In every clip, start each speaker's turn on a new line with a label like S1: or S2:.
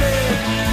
S1: você.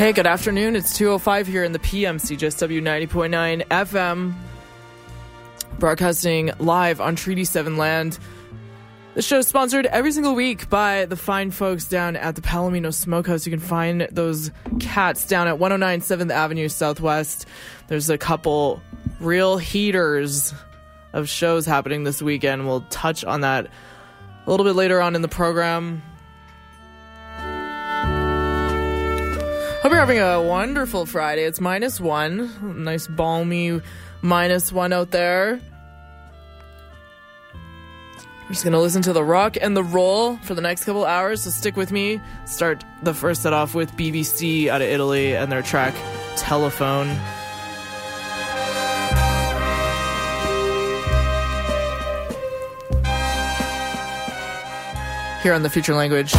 S1: Hey, good afternoon. It's 2.05 here in the PM, CJSW 90.9 FM, broadcasting live on Treaty 7 land. The show is sponsored every single week by the fine folks down at the Palomino Smokehouse. You can find those cats down at 109 7th Avenue Southwest. There's a couple real heaters of shows happening this weekend. We'll touch on that a little bit later on in the program. Hope you're having a wonderful Friday. It's minus one. Nice balmy minus one out there. We're just going to listen to the rock and the roll for the next couple hours, so stick with me. Start the first set off with Bee Bee Sea out of Italy and their track Telephone. Here on the Future Language.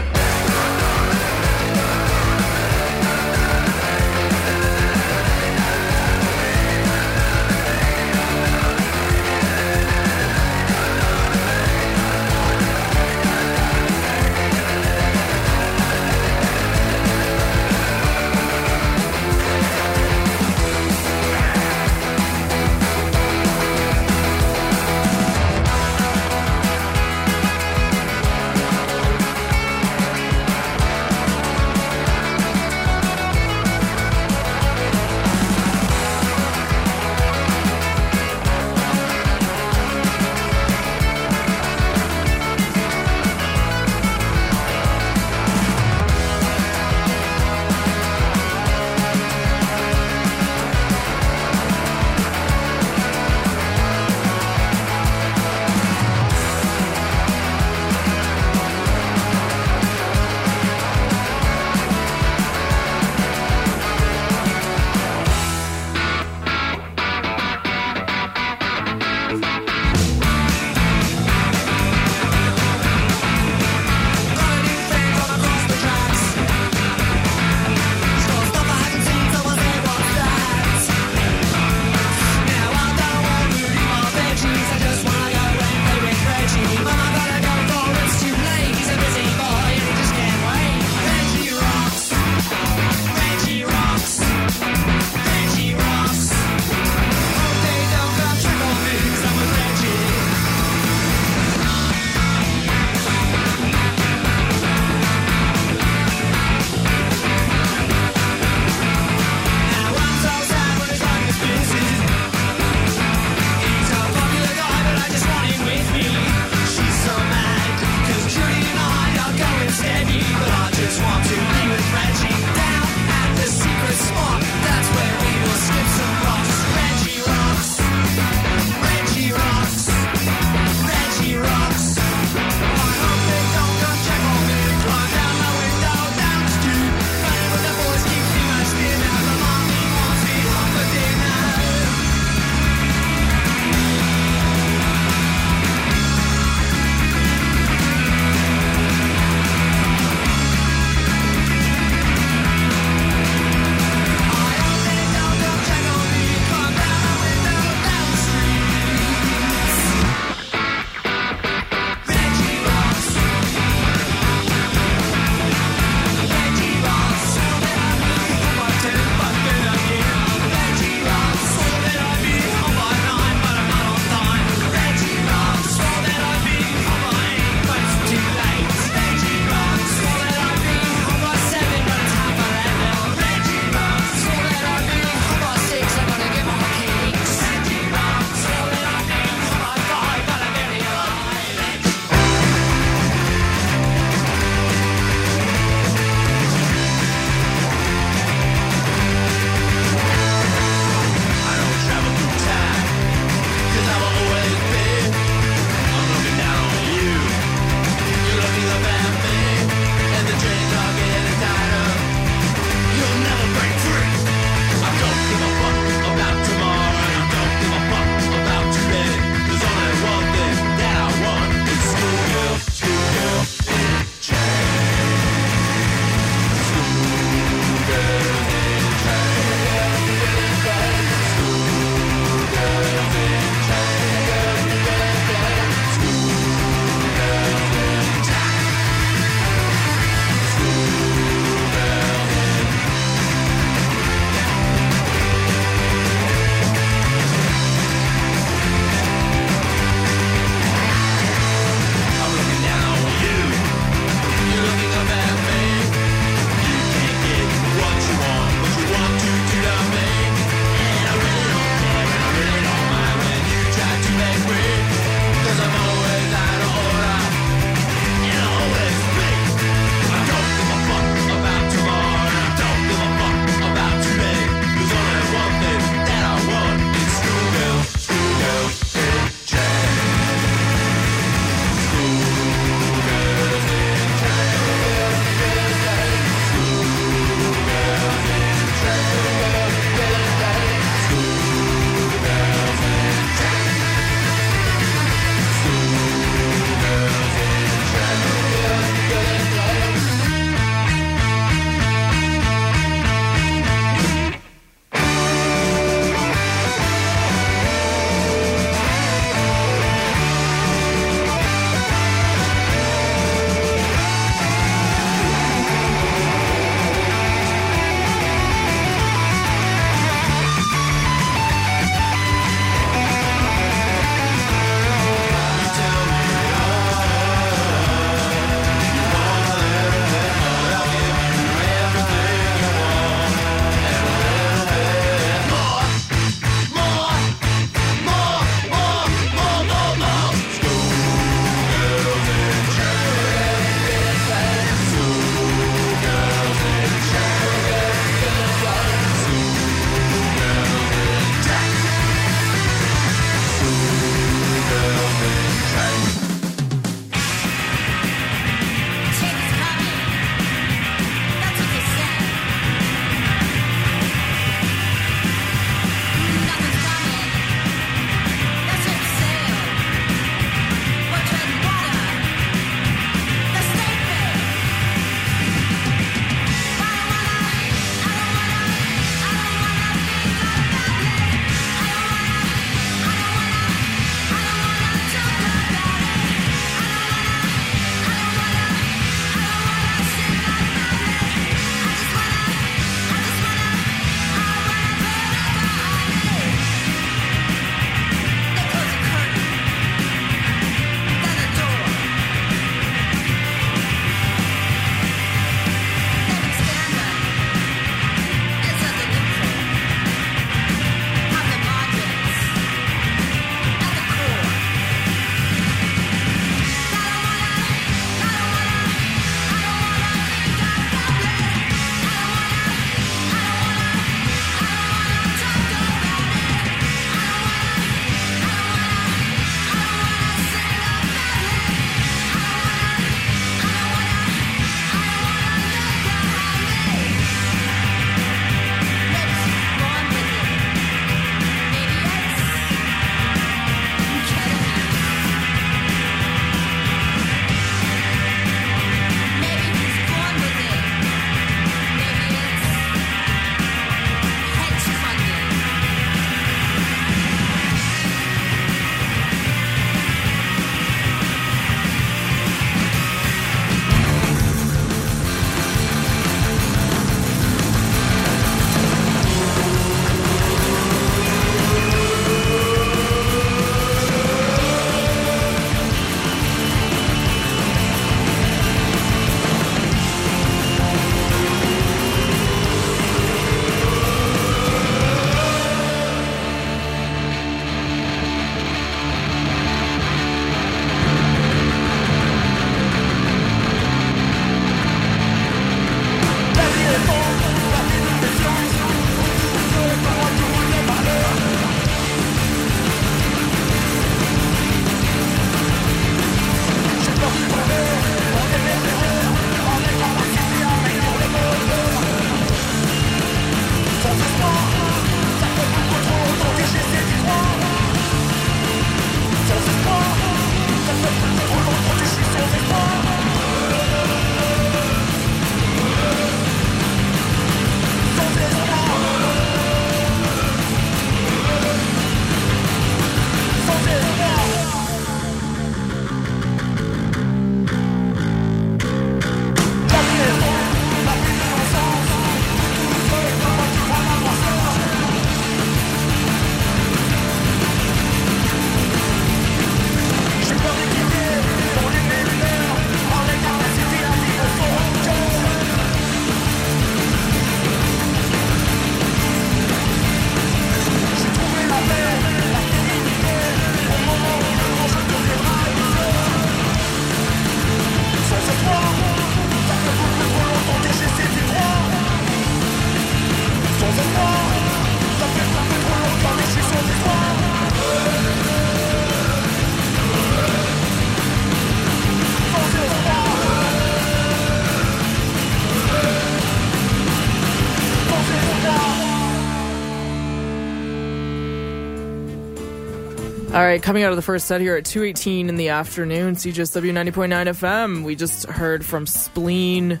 S1: Right, coming out of the first set here at 2:18 in the afternoon, CJSW 90.9 FM. We just heard from Spleen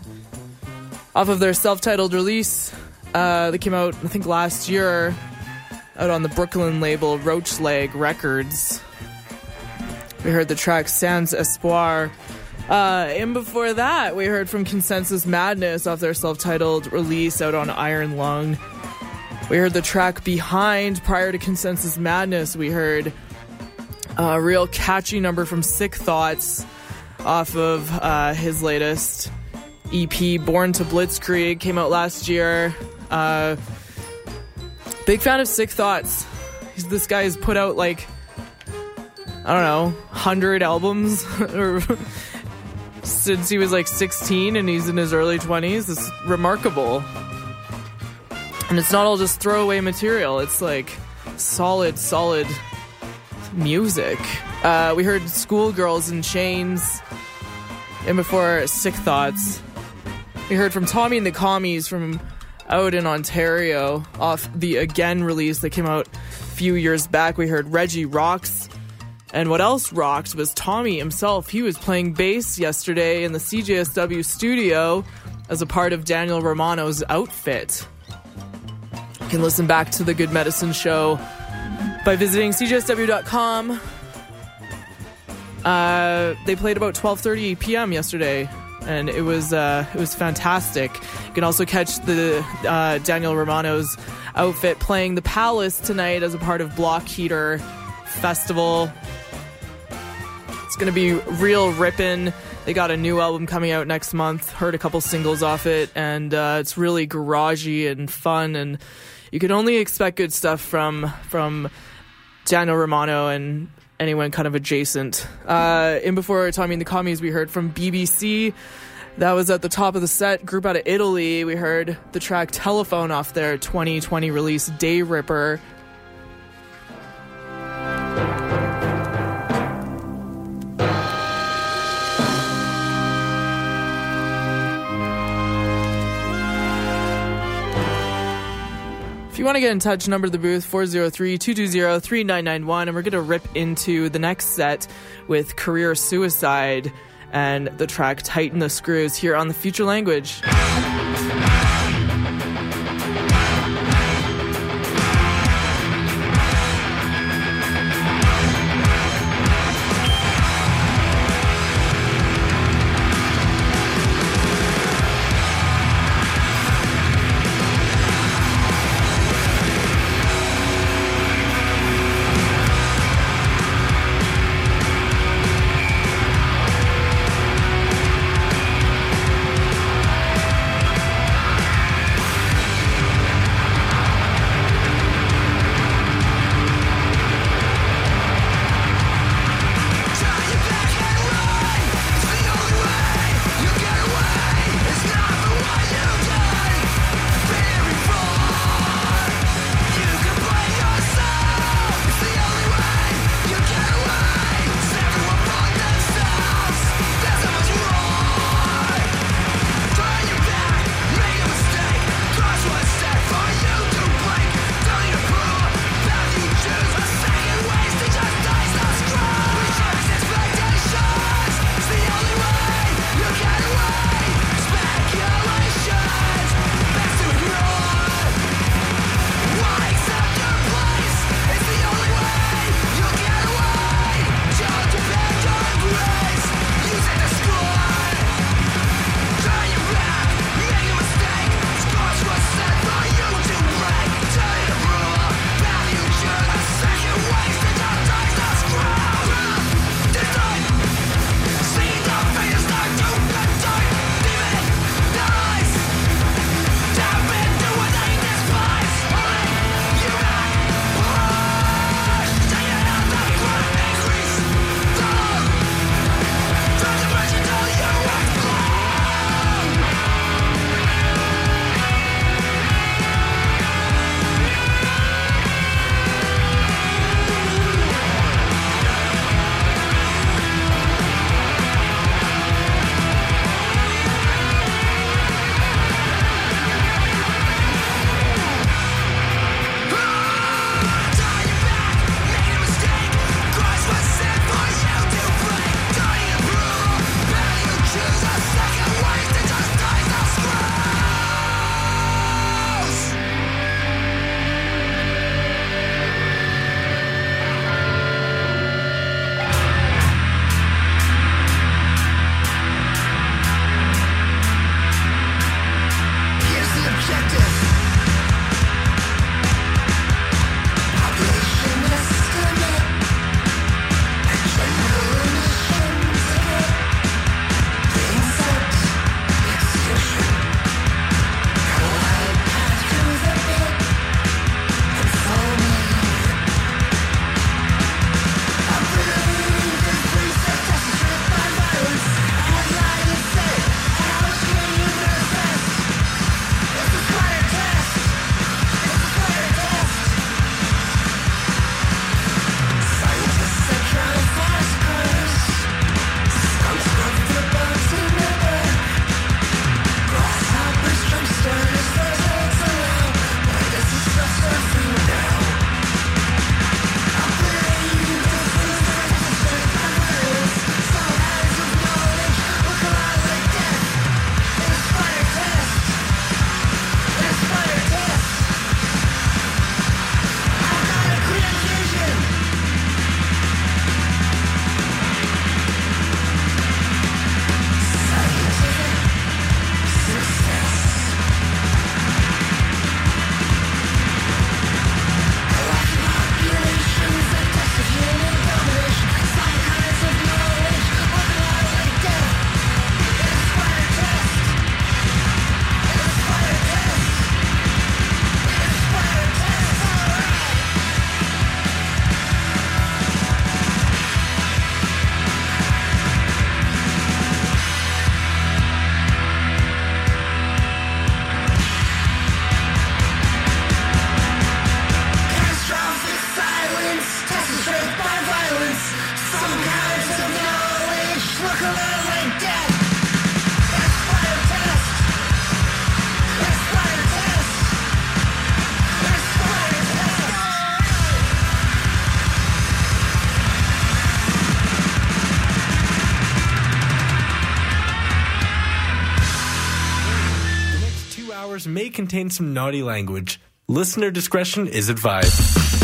S1: off of their self-titled release uh, that came out, I think, last year, out on the Brooklyn label Roach Leg Records. We heard the track Sans Espoir. Uh, and before that, we heard from Consensus Madness off their self-titled release out on Iron Lung. We heard the track Behind prior to Consensus Madness. We heard a real catchy number from Sick Thoughts off of uh, his latest EP, Born to Blitzkrieg, came out last year. Uh, big fan of Sick Thoughts. This guy has put out like, I don't know, 100 albums since he was like 16 and he's in his early 20s. It's remarkable. And it's not all just throwaway material, it's like solid, solid music. Uh, we heard Schoolgirls in Chains, and before Sick Thoughts. We heard from Tommy and the Commies from out in Ontario off the Again release that came out a few years back. We heard Reggie Rocks. And what else rocked was Tommy himself. He was playing bass yesterday in the CJSW studio as a part of Daniel Romano's outfit. You can listen back to the Good Medicine Show by visiting cjsw.com. Uh, they played about 12:30 p.m. yesterday, and it was uh, it was fantastic. You can also catch the uh, Daniel Romano's outfit playing the Palace tonight as a part of Block Heater Festival. It's gonna be real rippin'. They got a new album coming out next month. Heard a couple singles off it, and uh, it's really garagey and fun. And you can only expect good stuff from from Daniel Romano and anyone kind of adjacent. Uh, in before Tommy and the Commies, we heard from Bee Bee Sea. That was at the top of the set. Group out of Italy. We heard the track Telephone off their 2020 release Day Ripper. You want to get in touch, number the booth 403 220 3991. And we're going to rip into the next set with Career Suicide and the track Tighten the Screws here on the Future Language.
S2: Contain some naughty language. Listener discretion is advised.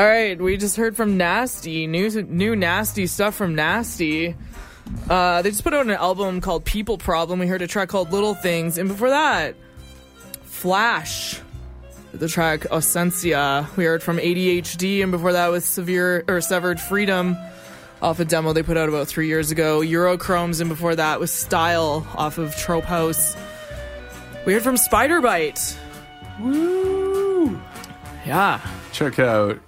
S1: All right, we just heard from Nasti, new new nasty stuff from Nasti. Uh, they just put out an album called People Problem. We heard a track called Little Things, and before that, Flash, the track Ausencia. We heard from 80HD, and before that was Severe or Severed Freedom, off a demo they put out about three years ago. Urochromes, and before that was Style off of Trope House. We heard from Spider Bite.
S3: Woo!
S1: Yeah,
S3: Check out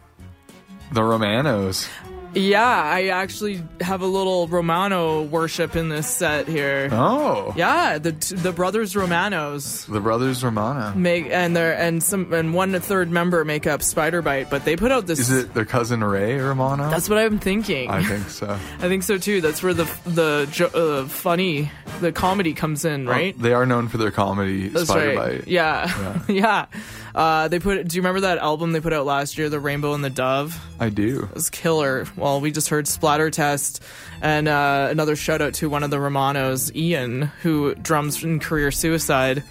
S3: the Romanos.
S1: Yeah, I actually have a little Romano worship in this set here.
S3: Oh,
S1: Yeah, the the brothers Romanos
S3: the brothers Romano.
S1: make and they're and some and one third member make up Spider Bite, but they put out this.
S3: Is it their cousin Ray Romano?
S1: That's what I'm thinking.
S3: I think so.
S1: I think so too. That's where the the jo- uh, funny the comedy comes in, right?
S3: They are known for their comedy,
S1: That's
S3: Spider
S1: right.
S3: Bite.
S1: Yeah, yeah. Uh, they put. Do you remember that album they put out last year, The Rainbow and the Dove?
S3: I do.
S1: It was killer. Well, we just heard Splatter Test, and uh, another shout out to one of the Romanos, Ian, who drums in Career Suicide.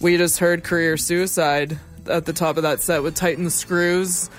S1: We just heard Career Suicide at the top of that set with Tighten the Screws.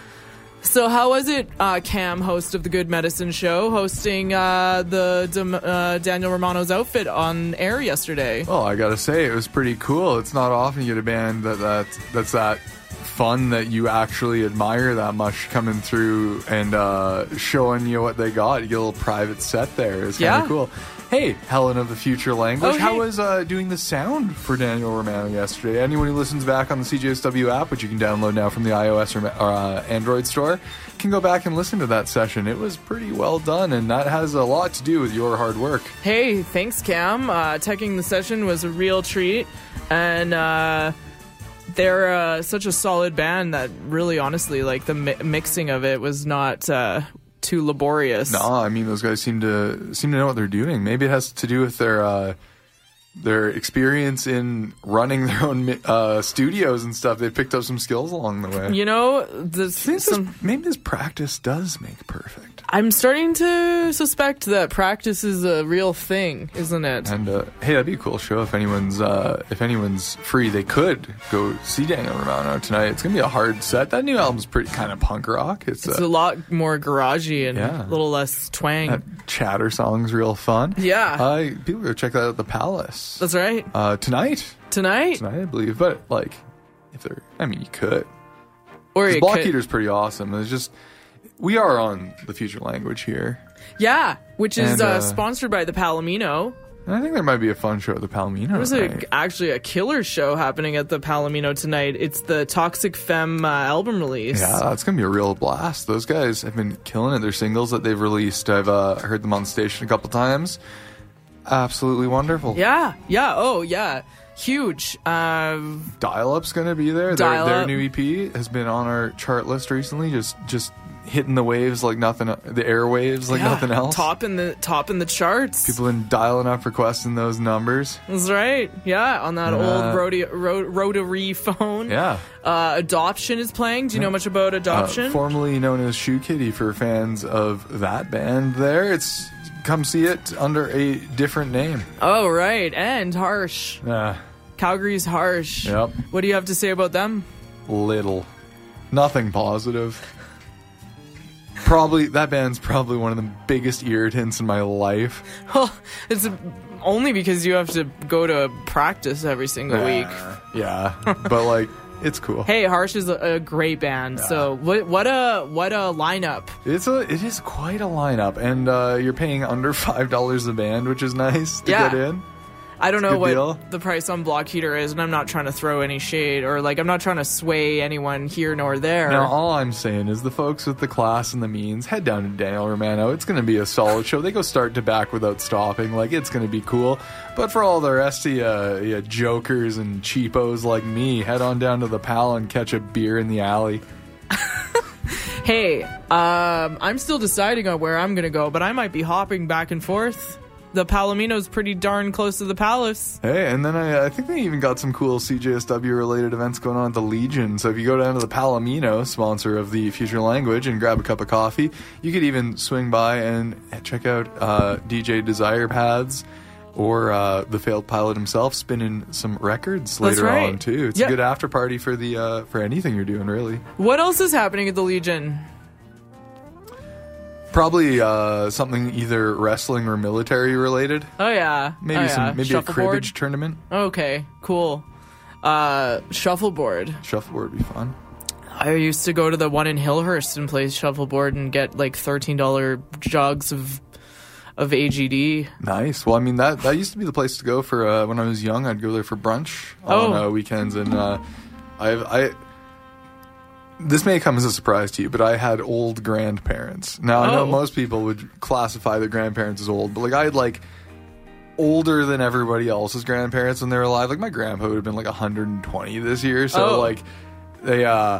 S1: So, how was it, uh, Cam, host of the Good Medicine Show, hosting uh, the uh, Daniel Romano's outfit on air yesterday?
S3: Well, I gotta say, it was pretty cool. It's not often you get a band that, that that's that fun that you actually admire that much coming through and uh, showing you what they got. You get a little private set there. It's kind
S1: Yeah.
S3: of cool. Hey, Helen of the Future Language,
S1: Oh,
S3: how was uh, doing the sound for Daniel Romano yesterday? Anyone who listens back on the CJSW app, which you can download now from the iOS or, or uh, Android store, can go back and listen to that session. It was pretty well done, and that has a lot to do with your hard work.
S1: Hey, thanks, Cam. Uh, teching the session was a real treat, and uh, they're uh, such a solid band that really, honestly, like the mi- mixing of it was not uh, too laborious.
S3: No, I mean those guys seem to seem to know what they're doing. Maybe it has to do with their uh, their experience in running their own uh, studios and stuff. They picked up some skills along the way.
S1: You know, this,
S3: Maybe this- maybe this practice does make perfect.
S1: I'm starting to suspect that practice is a real thing, isn't it?
S3: And uh, hey, that'd be a cool show if anyone's uh, if anyone's free. They could go see Daniel Romano tonight. It's gonna be a hard set. That new album's pretty kind of punk rock. It's,
S1: It's
S3: uh,
S1: a lot more garagey and
S3: Yeah.
S1: a little less twang.
S3: that chatter song's real fun.
S1: Yeah.
S3: uh, people go check that out at the Palace
S1: That's right.
S3: uh, tonight.
S1: Tonight,
S3: tonight, I believe. But like, if they're, I mean, you could.
S1: Or you
S3: Block
S1: could-
S3: Heater's pretty awesome. It's just we are on the future language here,
S1: yeah, which is
S3: And,
S1: uh,
S3: uh,
S1: sponsored by the Palomino.
S3: I think there might be a fun show at the Palomino.
S1: There's a, actually a killer show happening at the Palomino tonight. It's the Toxic Femme uh, album release.
S3: yeah, that's gonna be a real blast. Those guys have been killing it. Their singles that they've released, I've uh, heard them on the station a couple times. Absolutely wonderful.
S1: yeah, yeah. Oh, yeah. Huge. Uh,
S3: Dial Up's gonna be there. Their,
S1: Dial
S3: their
S1: Up.
S3: new EP has been on our chart list recently. Just just hitting the waves like nothing, the airwaves like
S1: yeah,
S3: nothing else.
S1: Top in the top in the charts.
S3: People been dialing up requesting those numbers.
S1: That's right. Yeah, on that
S3: Uh,
S1: old rotary, ro- rotary phone.
S3: Yeah.
S1: Uh, Adoption is playing. Do you know much about
S3: Uh,
S1: Adoption?
S3: formerly known as Shoe Kitty for fans of that band there. It's come see it under a different name.
S1: oh, right. And Harsh.
S3: Uh,
S1: Calgary's Harsh.
S3: Yep.
S1: What do you have to say about them?
S3: little. Nothing positive. Probably that band's probably one of the biggest irritants in my life.
S1: Well, it's only because you have to go to practice every single week.
S3: Yeah. but like it's cool.
S1: Hey, Harsh is a, a great band. So what? What a what a lineup.
S3: It's a it is quite a lineup and uh, you're paying under five dollars a band, which is nice to
S1: Yeah.
S3: get in.
S1: I don't know what
S3: deal.
S1: the price on Block Heater is, and I'm not trying to throw any shade or like I'm not trying to sway anyone here nor there.
S3: Now, all I'm saying is the folks with the class and the means head down to Daniel Romano. It's going to be a solid show. They go start to back without stopping. Like, it's going to be cool. But for all the rest of you, uh, you jokers and cheapos like me, head on down to the Pal and catch a beer in the alley.
S1: Hey, um, I'm still deciding on where I'm gonna go, but I might be hopping back and forth. The Palomino's pretty darn close to the palace.
S3: Hey, and then I, I think they even got some cool CJSW related events going on at the Legion. So if you go down to the Palomino, sponsor of the Future Language, and grab a cup of coffee, you could even swing by and check out uh, DJ Desire Paths or uh, the failed pilot himself spinning some records later
S1: right.
S3: on too. It's
S1: Yeah.
S3: a good after party for the uh, for anything you're doing, really.
S1: What else is happening at the Legion?
S3: Probably uh, something either wrestling or military related.
S1: Oh yeah,
S3: Maybe
S1: oh,
S3: some
S1: yeah.
S3: maybe a cribbage tournament.
S1: Okay, cool. Uh, shuffleboard.
S3: Shuffleboard would be fun.
S1: I used to go to the one in Hillhurst and play shuffleboard and get like thirteen dollar jugs of of AGD.
S3: Nice. Well, I mean that that used to be the place to go for uh, when I was young. I'd go there for brunch
S1: Oh.
S3: on uh, weekends, and uh, I I. This may come as a surprise to you, but I had old grandparents. Now I know
S1: Oh.
S3: most people would classify their grandparents as old, but like I had like older than everybody else's grandparents when they were alive. Like my grandpa would have been like 120 this year, so
S1: Oh.
S3: like they uh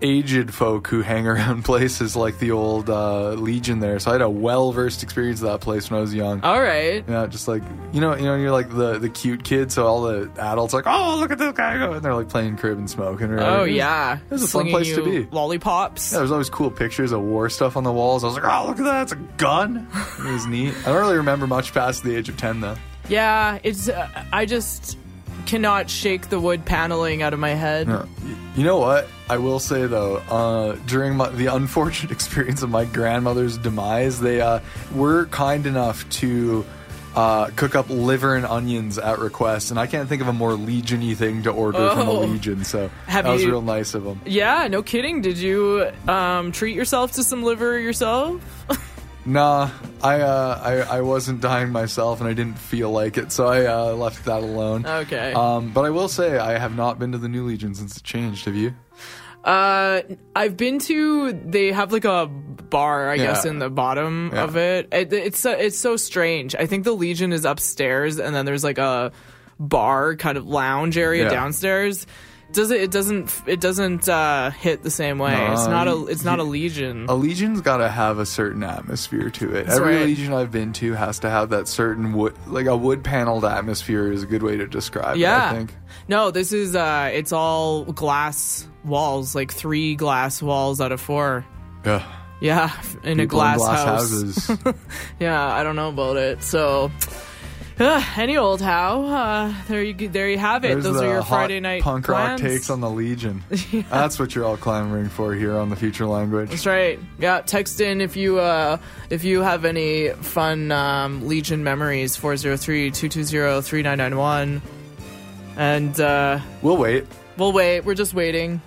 S3: aged folk who hang around places like the old uh, Legion there. So I had a well versed experience of that place when I was young.
S1: All right.
S3: Yeah, just like you know, you know, you're like the the cute kid, so all the adults are like, oh, look at this guy go, and they're like playing crib and smoking. Right?
S1: Oh
S3: It was-
S1: yeah.
S3: It was a fun place to be.
S1: Lollipops.
S3: Yeah, there's always cool pictures of war stuff on the walls. I was like, oh, look at that, it's a gun. It was neat. I don't really remember much past the age of ten though.
S1: Yeah, it's. Uh, I just cannot shake the wood paneling out of my head.
S3: You know what? I will say though, uh, during my, the unfortunate experience of my grandmother's demise, they uh, were kind enough to uh, cook up liver and onions at request, and I can't think of a more legion-y thing to order from the
S1: Oh.
S3: Legion. So
S1: Have
S3: that was
S1: you-
S3: real nice of them.
S1: Yeah, no kidding. Did you um, treat yourself to some liver yourself?
S3: Nah, I, uh, I I wasn't dying myself, and I didn't feel like it, so I uh, left that alone.
S1: Okay.
S3: Um, but I will say I have not been to the new Legion since it changed. Have you?
S1: Uh, I've been to. They have like a bar, I guess, in the bottom
S3: Yeah.
S1: of it. it. It's so, it's so strange. I think the Legion is upstairs, and then there's like a bar kind of lounge area
S3: Yeah.
S1: downstairs. Does it? It doesn't. It doesn't uh, hit the same way. it's not a. It's not a Legion.
S3: A legion's got to have a certain atmosphere to it.
S1: That's
S3: Every
S1: right.
S3: legion I've been to has to have that certain wood, like a wood paneled atmosphere, is a good way to describe it.
S1: yeah.
S3: I think.
S1: No, this is. uh It's all glass walls, like three glass walls out of four.
S3: Yeah.
S1: Yeah, in a
S3: People in
S1: glass, house.
S3: houses.
S1: Yeah, I don't know about it. So, uh, any old how? Uh, there you there you have it.
S3: There's
S1: Those are your Friday night
S3: punk
S1: plans.
S3: rock takes on the Legion. That's what you're all clamoring for here on the future language.
S1: That's right. Yeah, text in if you uh, if you have any fun um, Legion memories 403-220-3991. And uh,
S3: We'll wait.
S1: we'll wait. We're just waiting.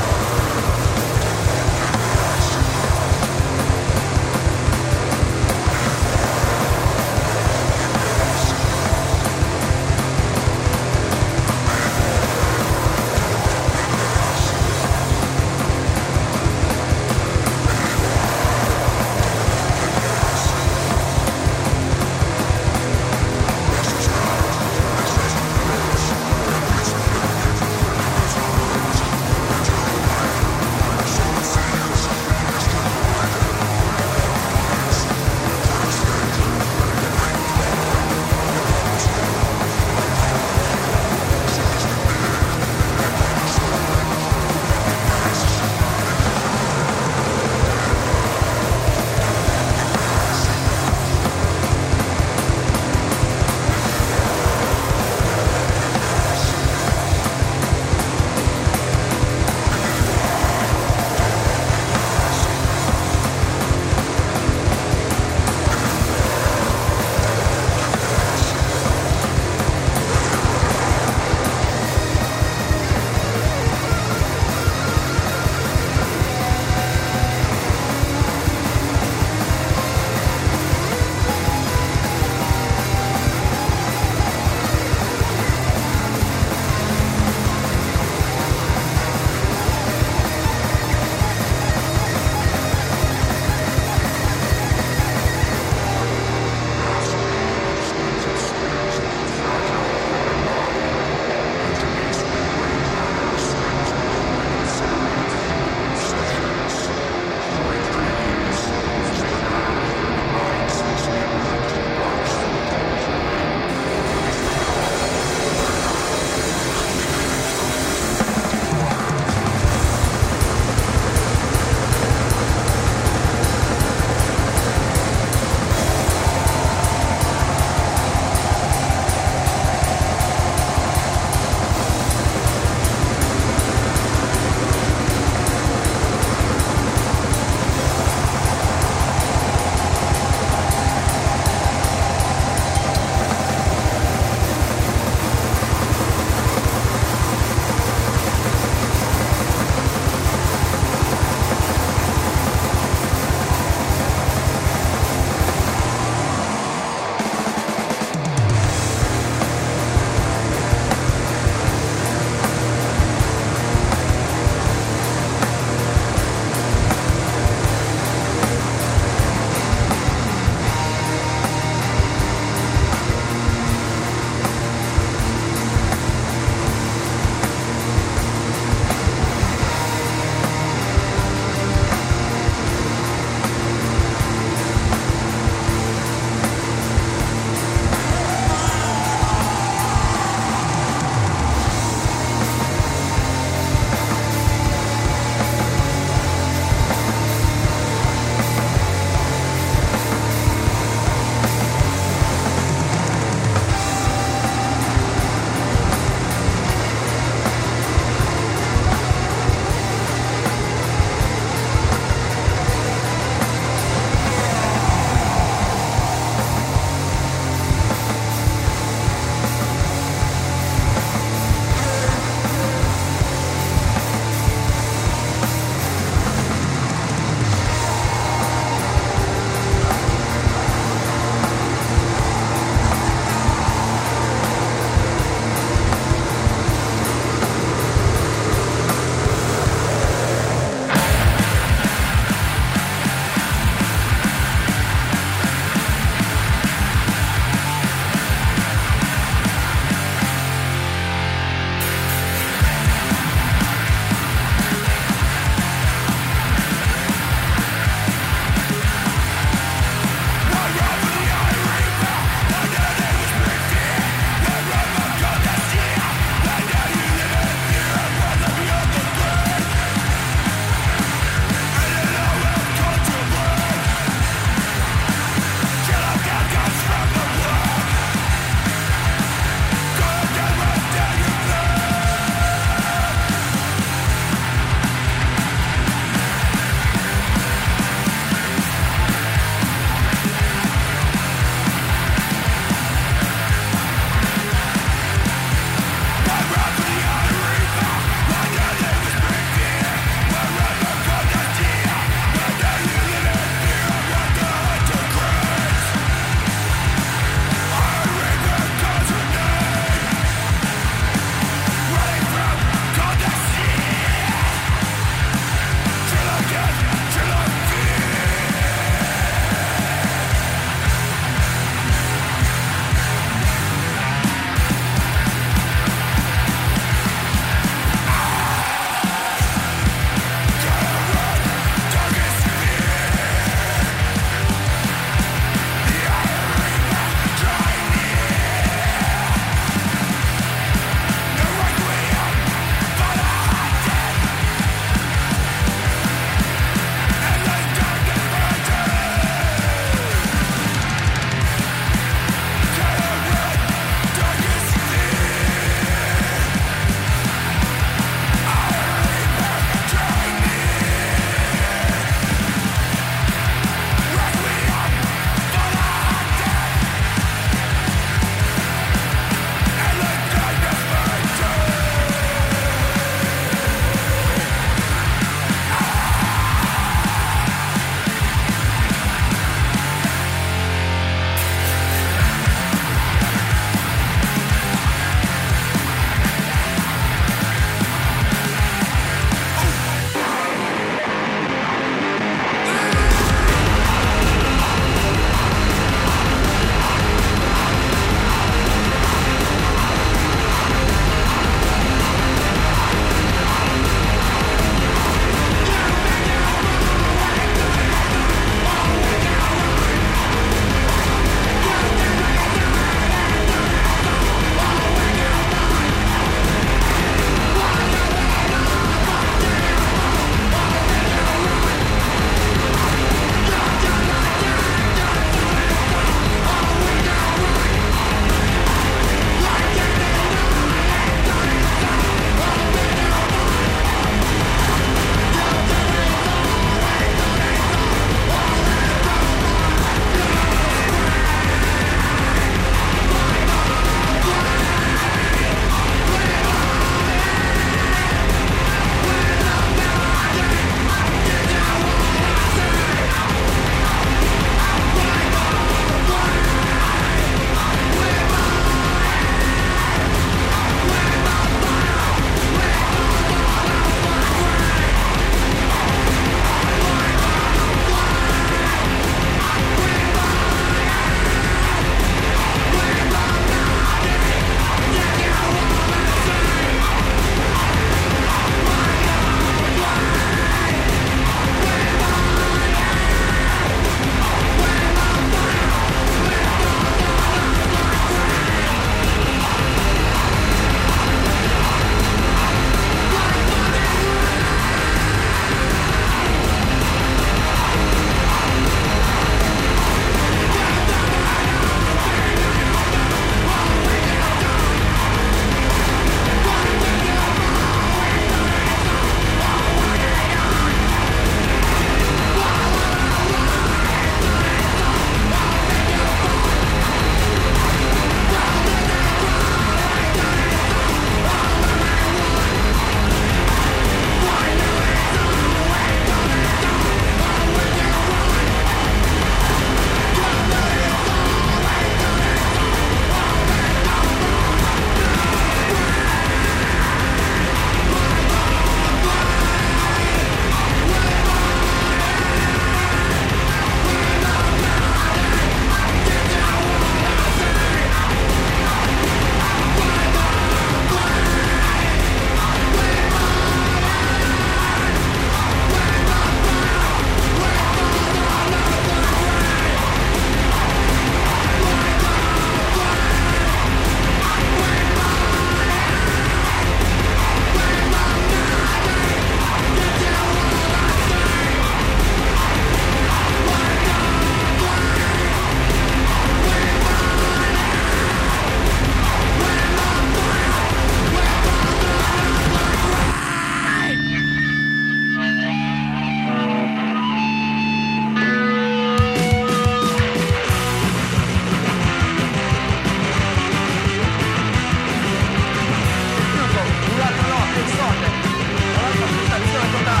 S1: Africa.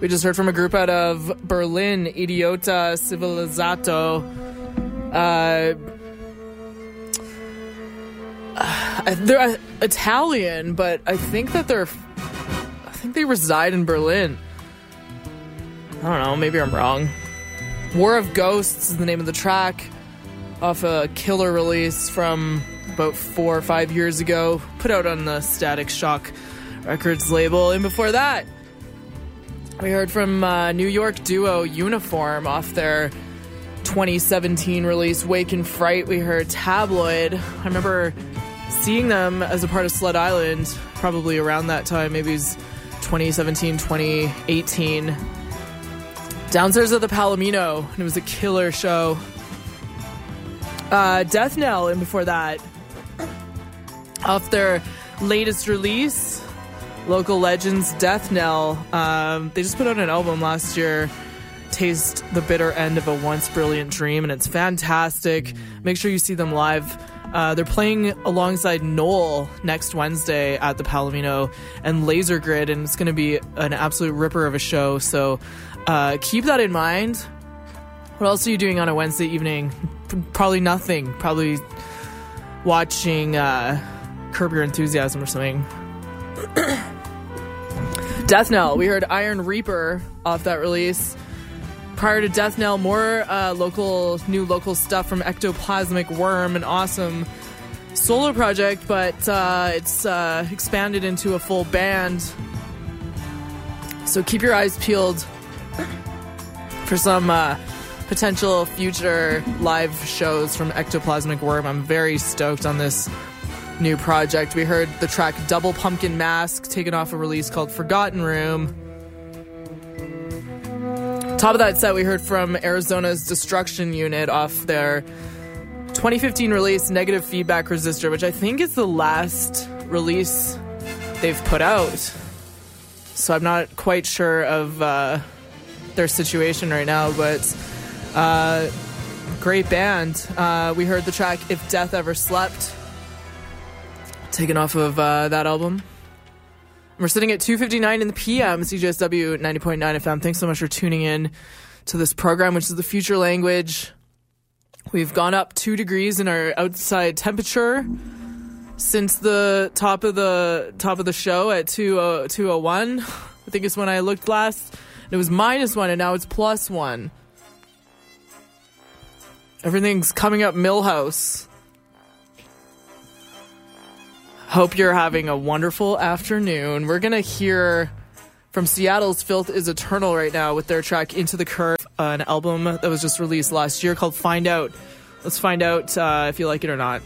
S1: We just heard from a group out of Berlin, Idiota Civilizzato. Uh, uh, they're uh, Italian, but I think that they're. I think they reside in Berlin. I don't know, maybe I'm wrong. War of Ghosts is the name of the track off a killer release from about four or five years ago, put out on the Static Shock Records label. And before that, we heard from uh, New York duo Uniform off their 2017 release Wake in Fright. We heard Tabloid. I remember seeing them as a part of Sled Island probably around that time, maybe it was 2017, 2018. Downstairs at the Palomino, and it was a killer show. Uh, Death Knell, and before that, off their latest release, Local Legends Death Knell. Um, they just put out an album last year, Taste the Bitter End of a Once Brilliant Dream, and it's fantastic. Make sure you see them live. Uh, they're playing alongside Noel next Wednesday at the Palomino and Laser Grid, and it's going to be an absolute ripper of a show. So uh, keep that in mind. What else are you doing on a Wednesday evening? P- Probably nothing. Probably watching uh, Curb Your Enthusiasm or something. Death Knell. We heard Iron Reaper off that release. Prior to Death Knell, more uh, local, new local stuff from Ectoplasmic Worm, an awesome solo project, but uh, it's uh, expanded into a full band. So keep your eyes peeled for some uh, potential future live shows from Ectoplasmic Worm. I'm very stoked on this new project. We heard the track Double Pumpkin Mask taken off a release called Forgotten Room. Top of that set, we heard from Arizona's Destruction Unit off their 2015 release Negative Feedback Resistor, which I think is the last release they've put out. So I'm not quite sure of uh, their situation right now, but uh, great band. Uh, we heard the track If Death Ever Slept, taken off of uh, that album. We're sitting at 2:59 in the PM, CJSW 90.9 FM. Thanks so much for tuning in to this program, which is the future language. We've gone up two degrees in our outside temperature since the top of the top of the show at 2 201. I think it's when I looked last. It was minus one, and now it's plus one. Everything's coming up Milhouse. Hope you're having a wonderful afternoon. We're going to hear from Seattle's Filth is Eternal right now with their track Into the Curve, an album that was just released last year called Find Out. Let's find out uh, if you like it or not.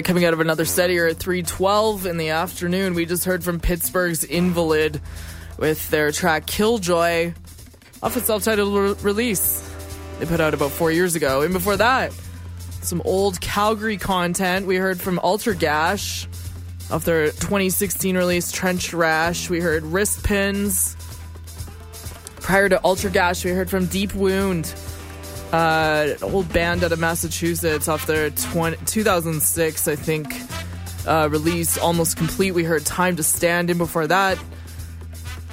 S1: Coming out of another set here at 312 in the afternoon, we just heard from Pittsburgh's Invalid with their track Killjoy off a self-titled re- release they put out about four years ago. And before that, some old Calgary content. We heard from Altergash off their 2016 release Trench Rash. We heard Wrist Pins. Prior to Ultra Altergash, we heard from Deep Wound uh, old band out of Massachusetts off their 20, 2006, I think, uh, release Almost Complete. We heard Time to Stand in before that.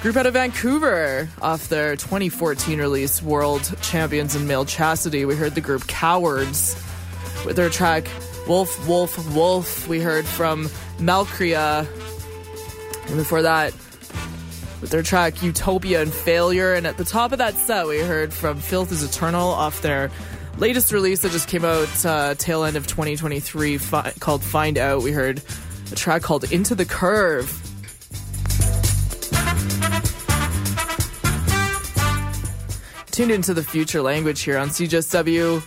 S1: Group out of Vancouver off their 2014 release World Champions in Male Chastity. We heard the group Cowards with their track Wolf, Wolf, Wolf. We heard from Malcría. And before that, with their track Utopia and Failure. And at the top of that set, we heard from Filth is Eternal off their latest release that just came out uh, tail end of 2023 fi- called Find Out. We heard a track called Into the Curve. Tuned into the future language here on CJSW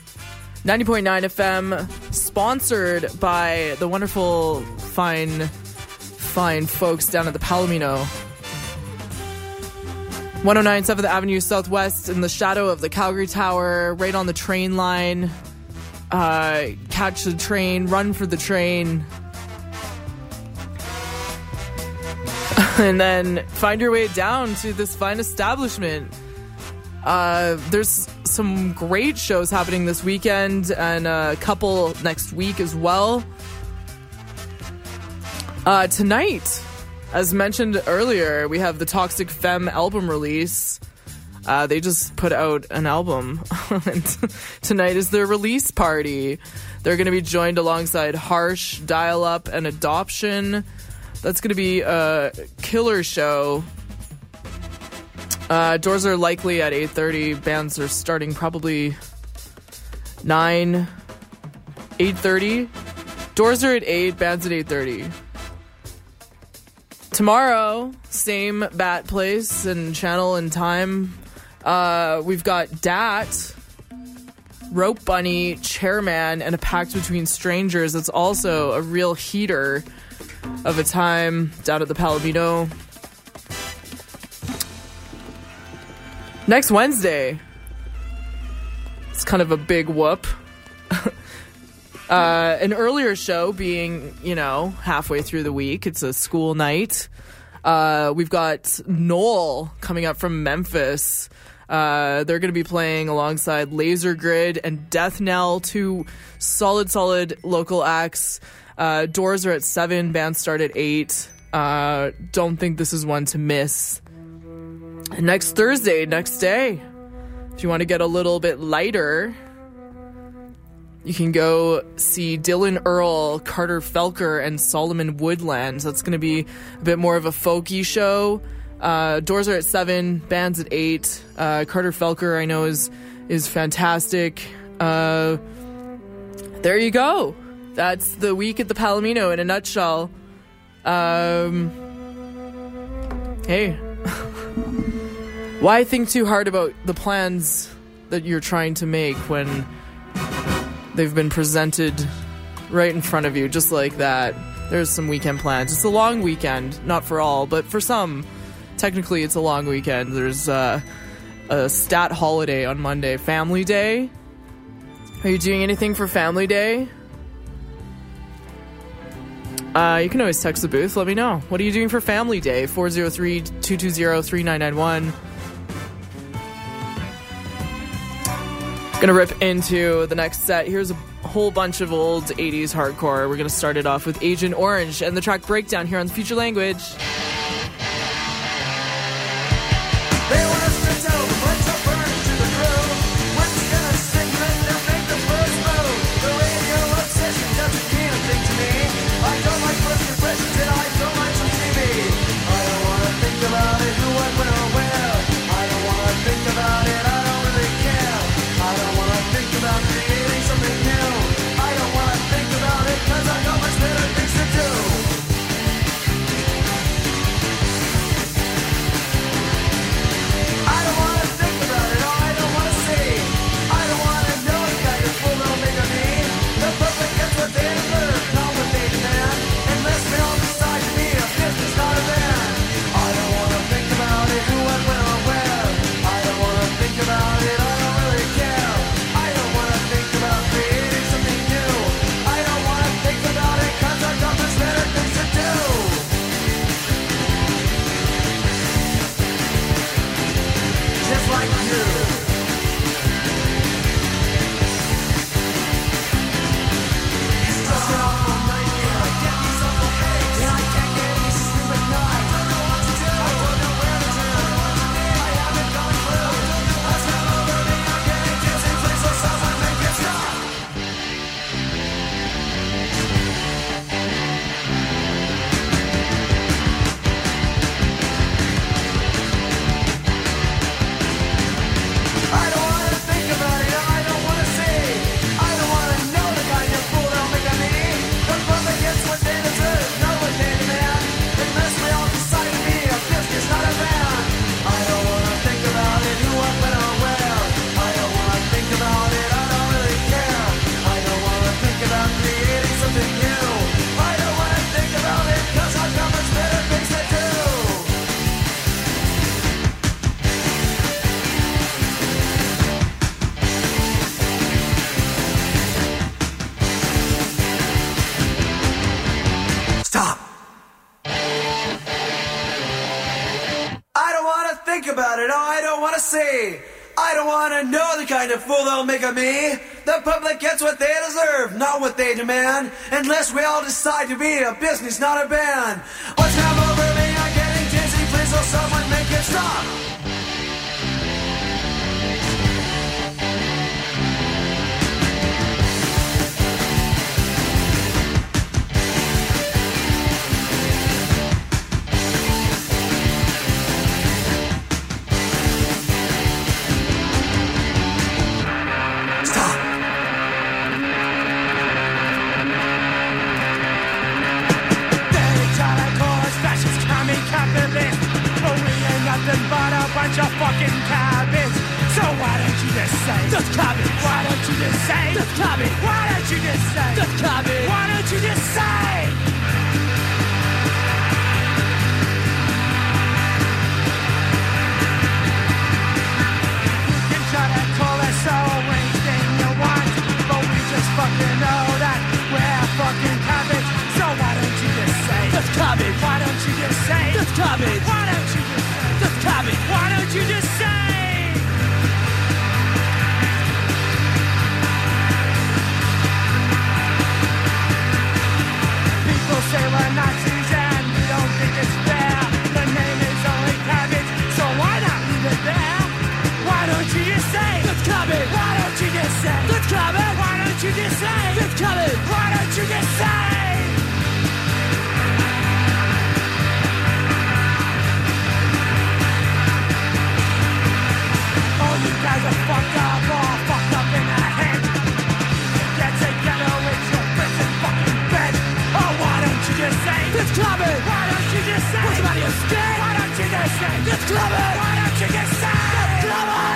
S1: 90.9 FM, sponsored by the wonderful, fine, fine folks down at the Palomino 109 7th Avenue Southwest in the shadow of the Calgary Tower, right on the train line. Uh, catch the train, run for the train. and then find your way down to this fine establishment. Uh, there's some great shows happening this weekend and a couple next week as well. Uh, tonight, as mentioned earlier, we have the Toxic Femme album release. Uh, they just put out an album, and tonight is their release party. They're going to be joined alongside Harsh, Dial Up, and Adoption. That's going to be a killer show. Uh, doors are likely at 8.30. Bands are starting probably 9, 8.30. Doors are at 8, bands at 8.30. Tomorrow, same bat place and channel and time. Uh, we've got Dat, Rope Bunny, Chairman, and a Pact Between Strangers. It's also a real heater of a time down at the Palomino. Next Wednesday, it's kind of a big whoop. Uh, an earlier show being, you know, halfway through the week. It's a school night. Uh, we've got Noel coming up from Memphis. Uh, they're going to be playing alongside Laser Grid and Deathknell, two solid, solid local acts. Uh, doors are at 7, bands start at 8. Uh, don't think this is one to miss. Next Thursday, next day, if you want to get a little bit lighter, you can go see Dylan Earl, Carter Felker, and Solomon Woodlands. That's going to be a bit more of a folky show. Uh, doors are at seven, bands at eight. Uh, Carter Felker, I know, is is fantastic. Uh, there you go. That's the week at the Palomino in a nutshell. Um, hey, why think too hard about the plans that you're trying to make when they've been presented right in front of you, just like that? There's some weekend plans. It's a long weekend, not for all, but for some, technically it's a long weekend. There's uh, a stat holiday on Monday, Family Day. Are you doing anything for Family Day? Uh, you can always text the booth. Let me know. What are you doing for Family Day? 403 220 3991. Gonna rip into the next set. Here's a whole bunch of old 80s hardcore. We're gonna start it off with Agent Orange and the track Breakdown here on Future Language.
S4: Kind of fool they'll make of me. The public gets what they deserve, not what they demand. Unless we all decide to be a business, not a band.
S5: Clubbing? Why don't you just say what's the matter? You scared? Why don't you just say it's clubbing? Why don't you just say it's clubbing?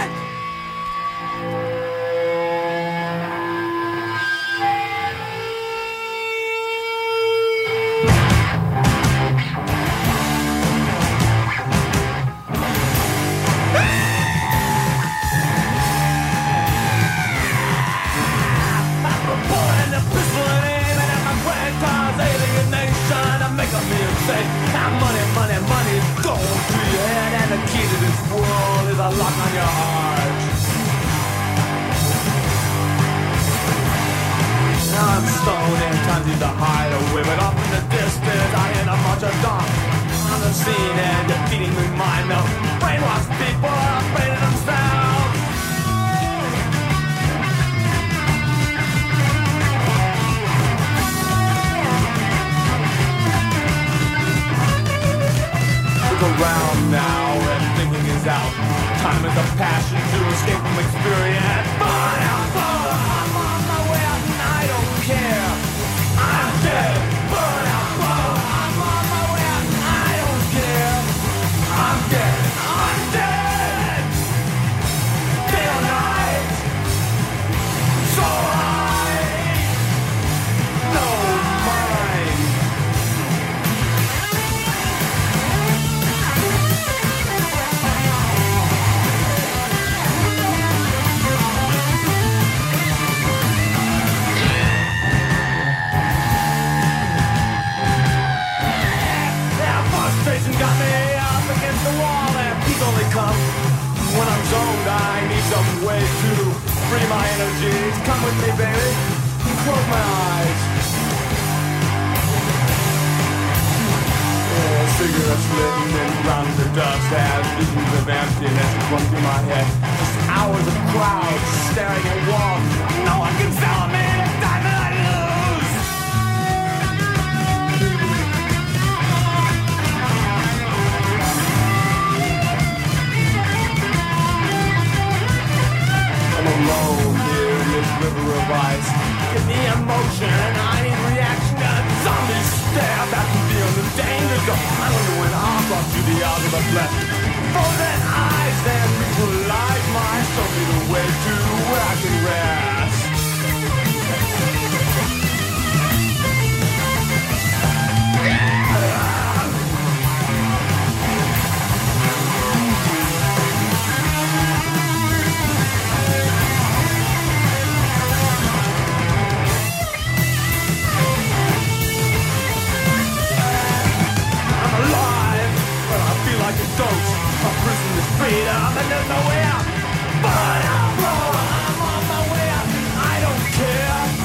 S5: A lock on your heart." Now I'm stoned and time to the hideaway, but off in the distance I hear a bunch of dumb on the scene and defeating my mind of brainwashed people are afraid of themselves. Look around now and thinking is out. Time is a passion to escape from experience. Out, burn. I'm on my way out and I don't care. Comes when I'm zoned. I need some way to free my energies. Come with me, baby. Close my eyes. Yeah, cigarettes lit and round the dust as visions of emptiness run through my head. Just hours of crowds staring at walls. No one can sell me the time alone here in this river of ice. Give me emotion, I need reaction to zombies stare back to feel the danger zone. I wonder when I'll brought to the the flesh. Frozen eyes and neutralize my soul. Need a way to where I can rest. like a ghost. My prison is
S6: freedom and there's no way out. But I'm wrong, I'm on my way out. I don't care.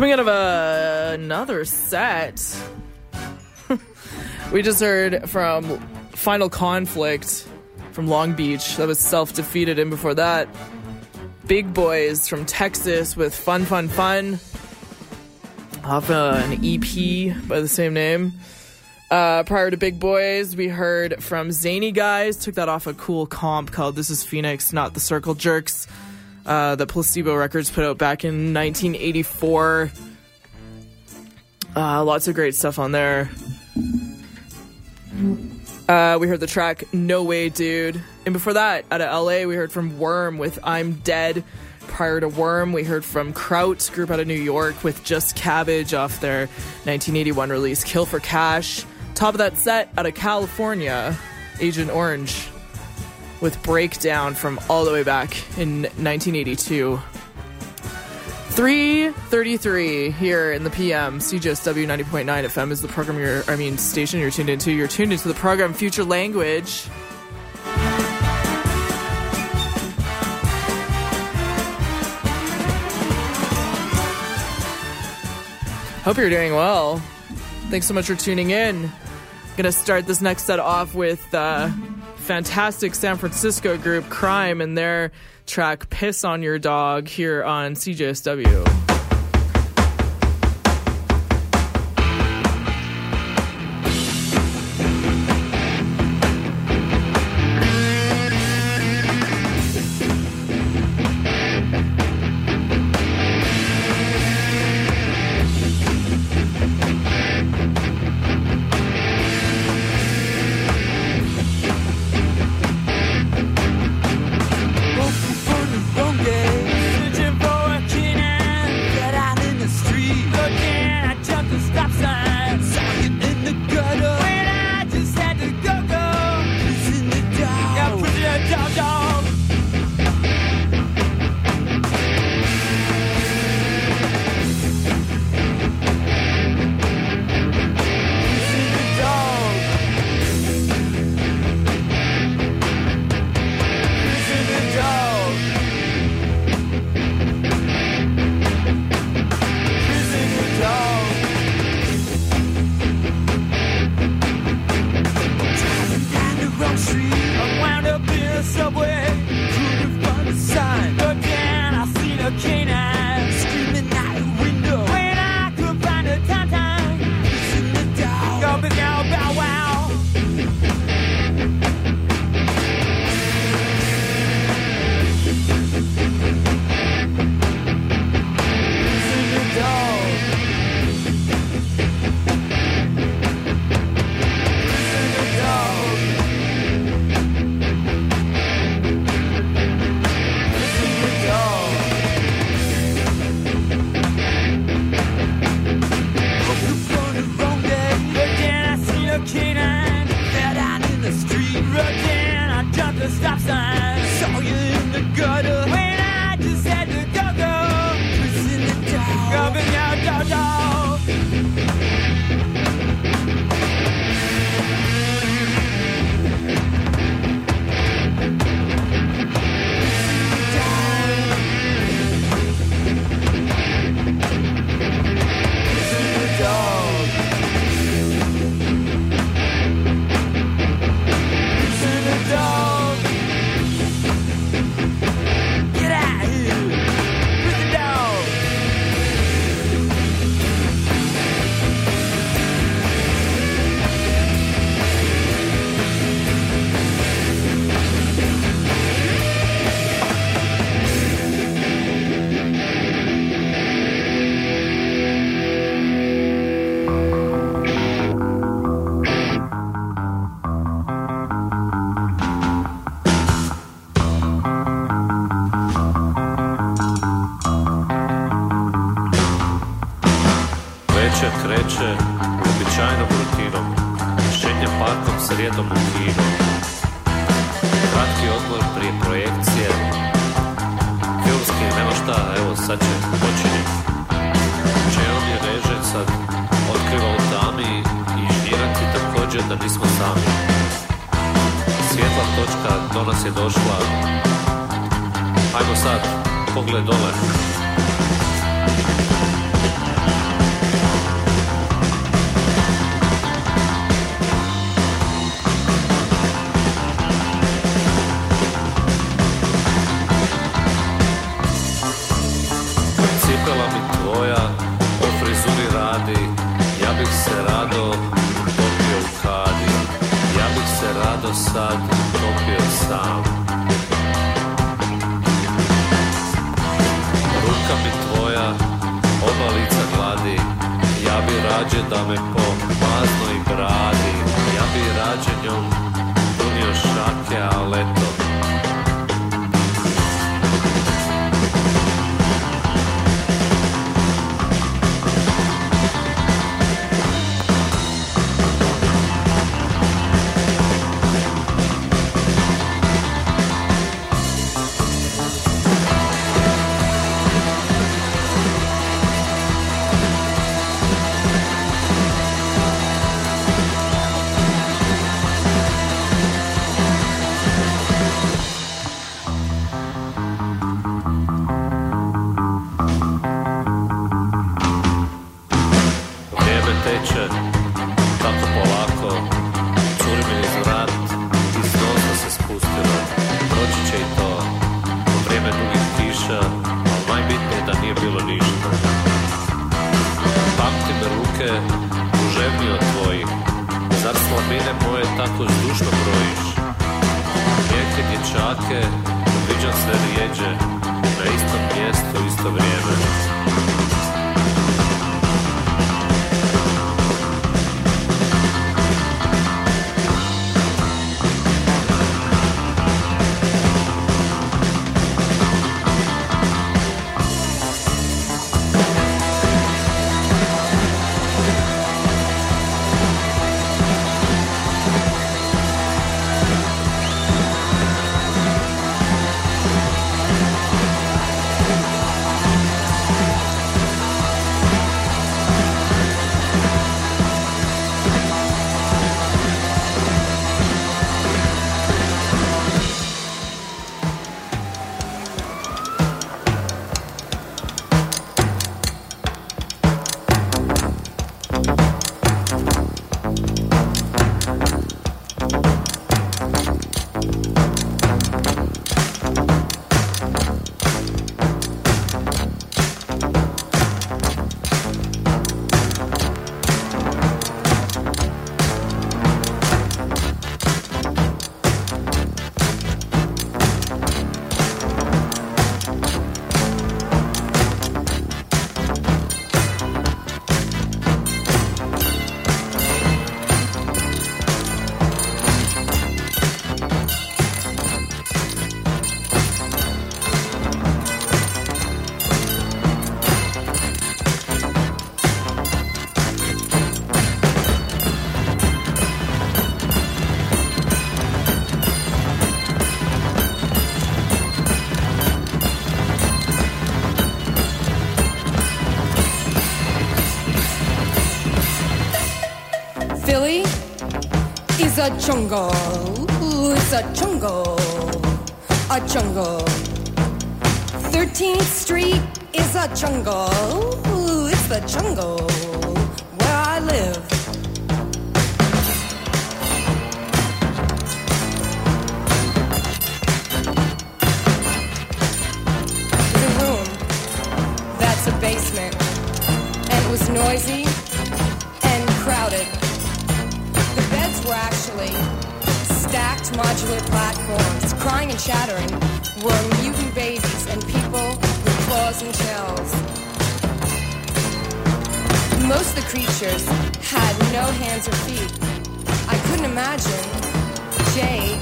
S1: Coming out of a, another set, we just heard from Final Conflict from Long Beach. That was self defeated. And before that, Big Boys from Texas with Fun Fun Fun off uh, an EP by the same name. Uh, prior to Big Boys, we heard from Zany Guys. Took that off a cool comp called This Is Phoenix, Not the Circle Jerks. Uh, that Placebo Records put out back in 1984. Uh, lots of great stuff on there. Uh, we heard the track No Way Dude. And before that, out of LA, we heard from Würm with I'm Dead. Prior to Würm, we heard from Kraut, group out of New York, with Just Cabbage off their 1981 release Kill for Cash. Top of that set, out of California, Agent Orange with Breakdown from all the way back in 1982. 3:33 here in the PM. CJSW 90.9 FM is the program you're I mean station you're tuned into. You're tuned into the program Future Language. Hope you're doing well. Thanks so much for tuning in. Gonna start this next set off with uh, fantastic San Francisco group Crime and their track Piss on Your Dog here on CJSW.
S5: a
S7: jungle. Ooh, it's a jungle. A jungle. 13th Street is a jungle. Ooh, it's a jungle. creatures had no hands or feet. I couldn't imagine Jay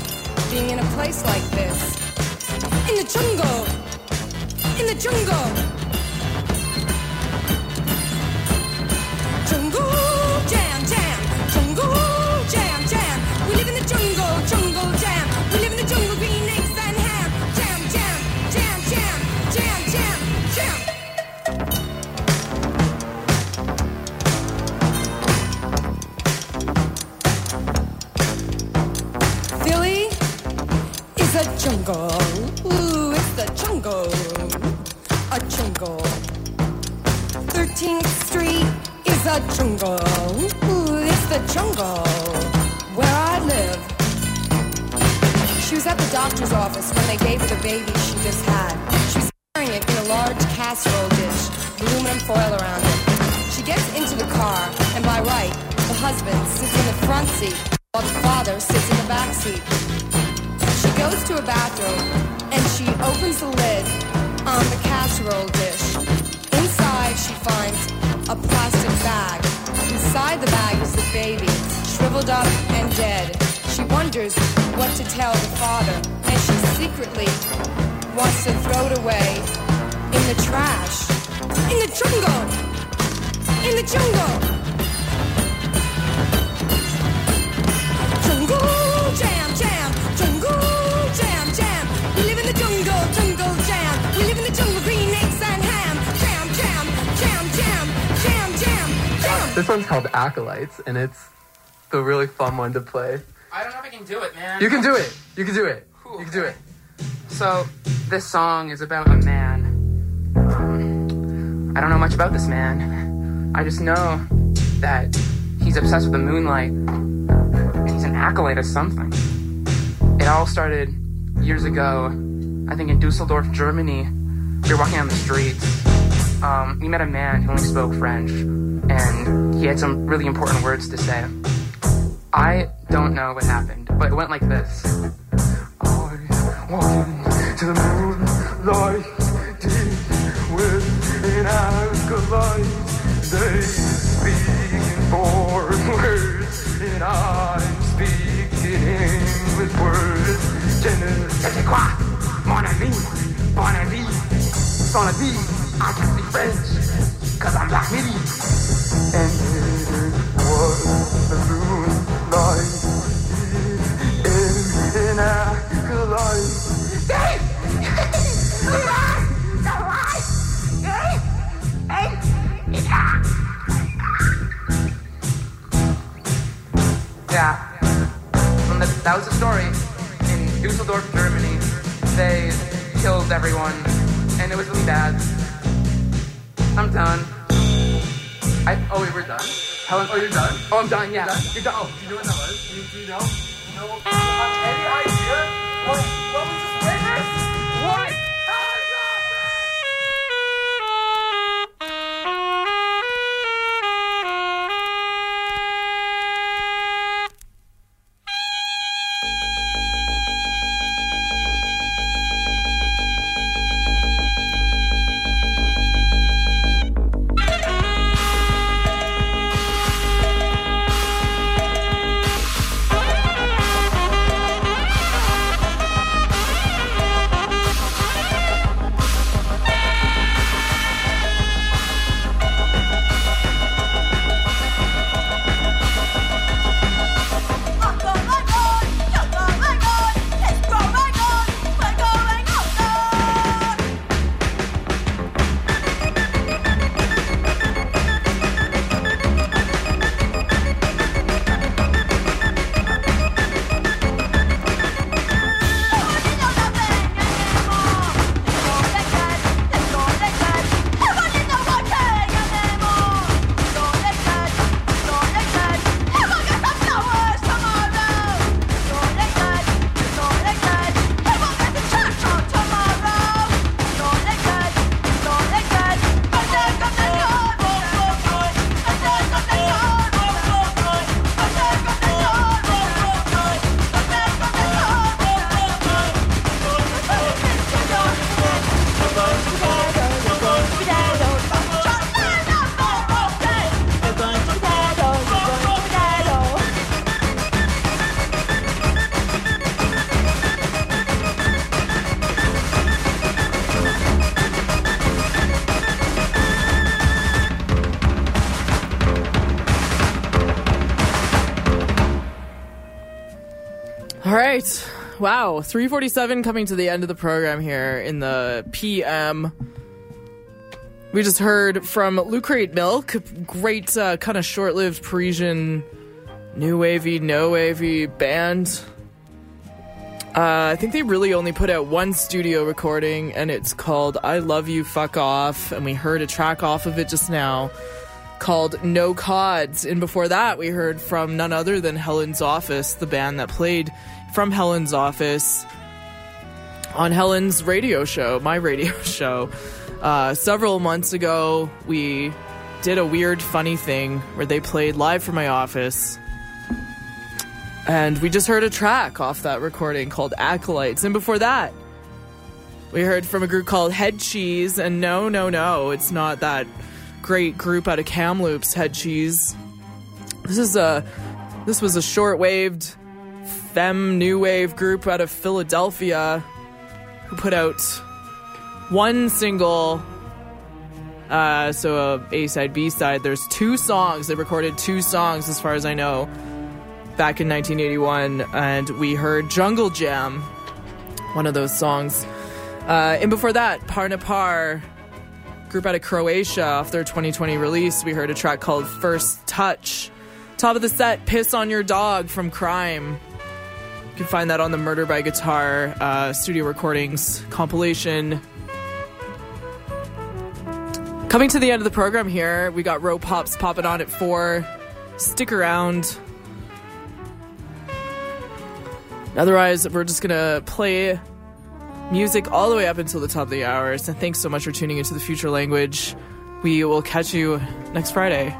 S7: being in a place like this. In the jungle! In the jungle! While the father sits in the back seat. She goes to a bathroom and she opens the lid on the casserole dish. Inside, she finds a plastic bag. Inside the bag is the baby, shriveled up and dead. She wonders what to tell the father, and she secretly
S8: This one's called Acolytes, and it's the really fun one to play.
S9: I don't know if I can do it, man.
S8: You can do it. You can do it. You can do it.
S9: So, this song is about a man. Um, I don't know much about this man. I just know that he's obsessed with the moonlight and he's an acolyte of something. It all started years ago, I think in Dusseldorf, Germany. We were walking on the streets. Um, we met a man who only spoke French, and he had some really important words to say. I don't know what happened, but it went like this.
S5: Walking to the moonlight, deep within acolyte. They speak in foreign words, and I'm speaking English words. Je ne sais quoi, mon ami, bon ami, son ami. I can speak French, cause I'm black midi. And it was the moonlight in an acolyte.
S9: Yeah. And that, that was a story. In Dusseldorf, Germany, they killed everyone, and it was really bad. I'm done. I, oh, wait, we're done? Helen, oh, you're done? Oh, I'm done, yeah. You're done. Oh, you know what that was? Do you, do you know? You know any idea what,
S1: Wow. 347 coming to the end of the program here in the PM. We just heard from Lucrate Milk, great uh, kind of short lived Parisian new wavy, no wavy band. Uh, I think they really only put out one studio recording, and it's called I Love You, Fuck Off. And we heard a track off of it just now called No Kods. And before that, we heard from none other than Helen's Office, the band that played from Helen's Office on Helen's radio show, my radio show. Uh, several months ago, we did a weird, funny thing where they played live from my office. And we just heard a track off that recording called Acolytes. And before that, we heard from a group called Head Cheese. And no, no, no, it's not that great group out of Kamloops, Head Cheese. This is a this was a short-waved femme new wave group out of Philadelphia who put out one single uh, so a A side, B side. There's two songs. They recorded two songs, as far as I know, back in 1981, and we heard Jungle Jam, one of those songs. Uh, and before that, Parnepar, group out of Croatia, off their 2020 release, we heard a track called First Touch. Top of the set, Piss on Your Dog from Crime. You can find that on the Murder by Guitar uh, studio recordings compilation. Coming to the end of the program here, we got Row Pops popping on at 4. Stick around. Otherwise, we're just to play music all the way up until the top of the hour. So thanks so much for tuning into the future language. We will catch you next Friday.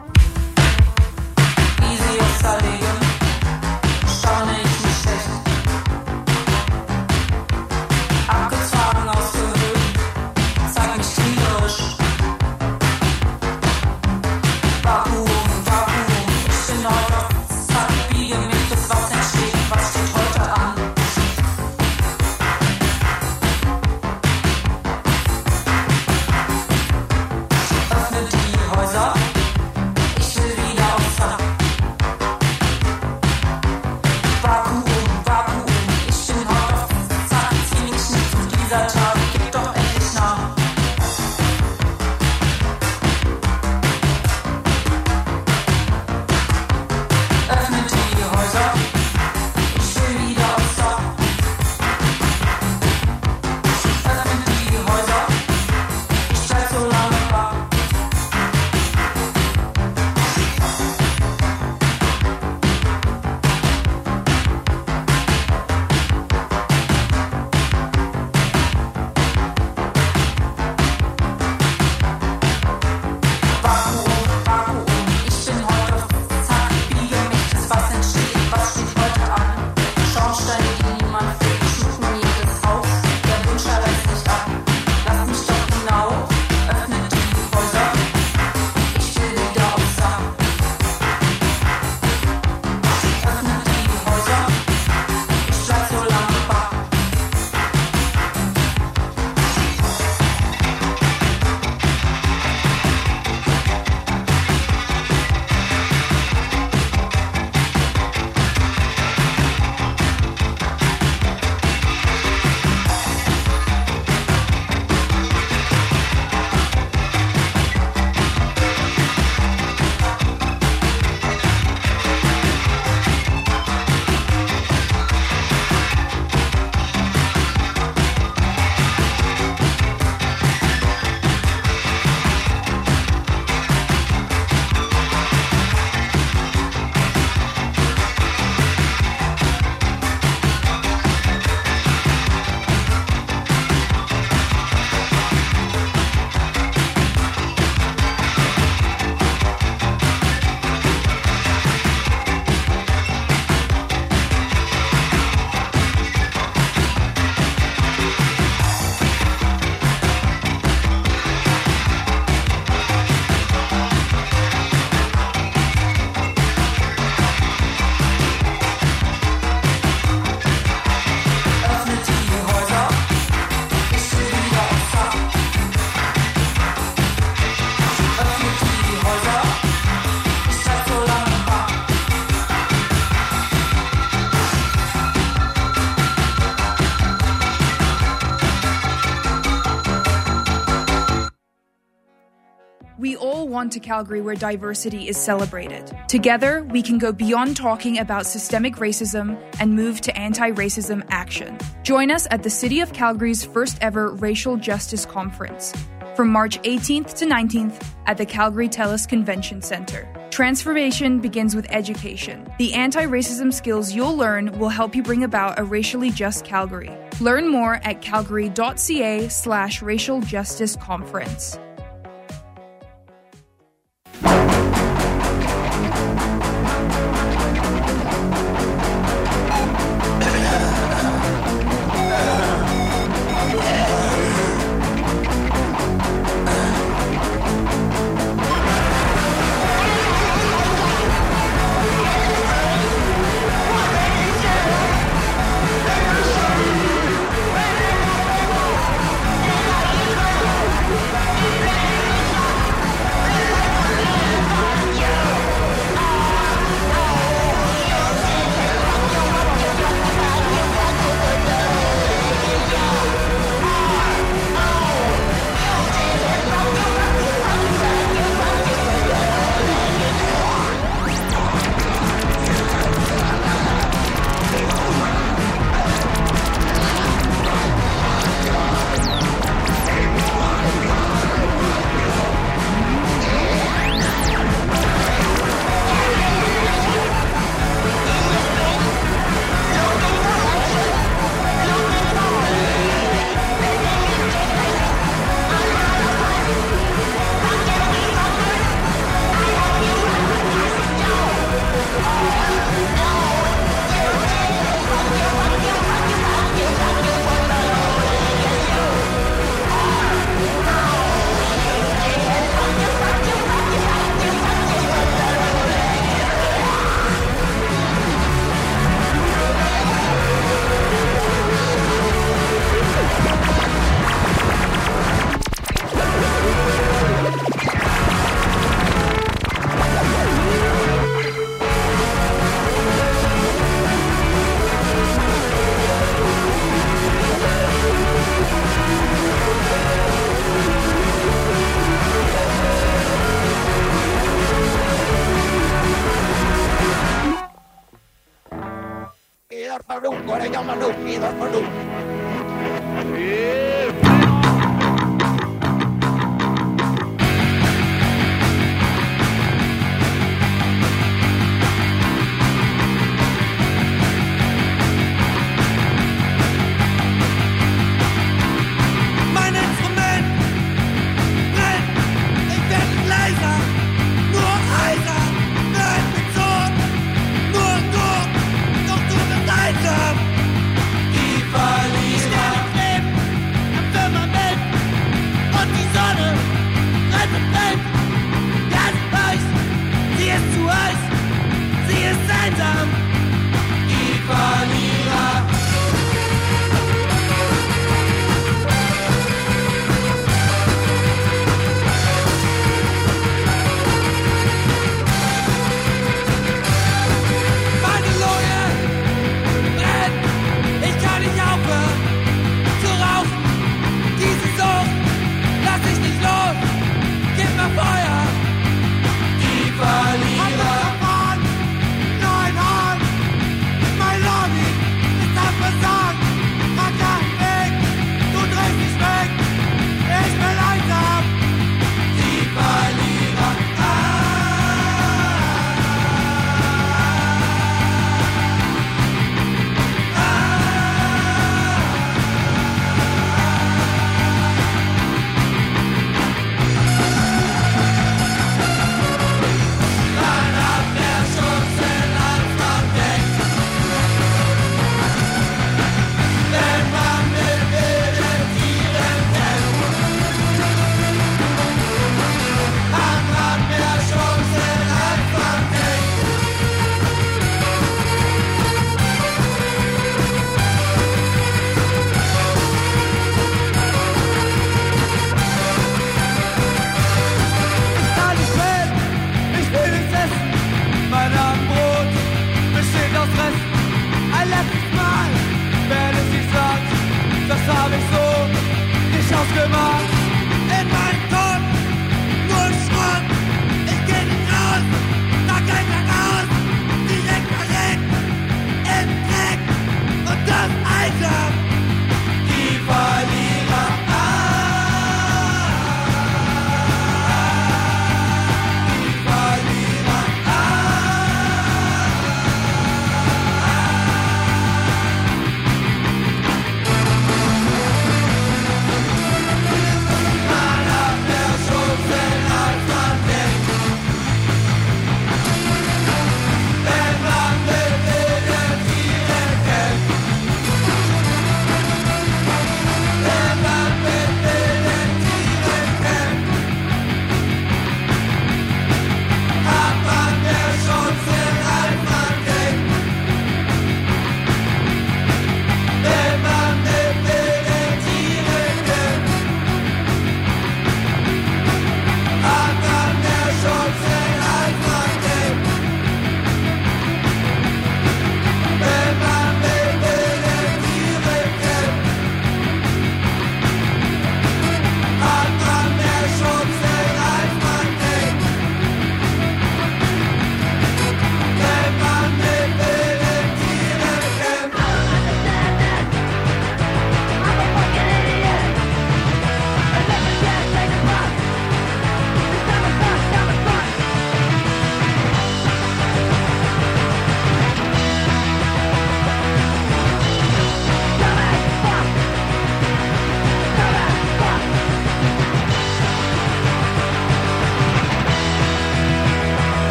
S10: Calgary where diversity is celebrated. Together, we can go beyond talking about systemic racism and move to anti racism action. Join us at the City of Calgary's first ever Racial Justice Conference from March 18th to 19th at the Calgary TELUS Convention Center. Transformation begins with education. The anti racism skills you'll learn will help you bring about a racially just Calgary. Learn more at calgary.ca slash racial justice conference.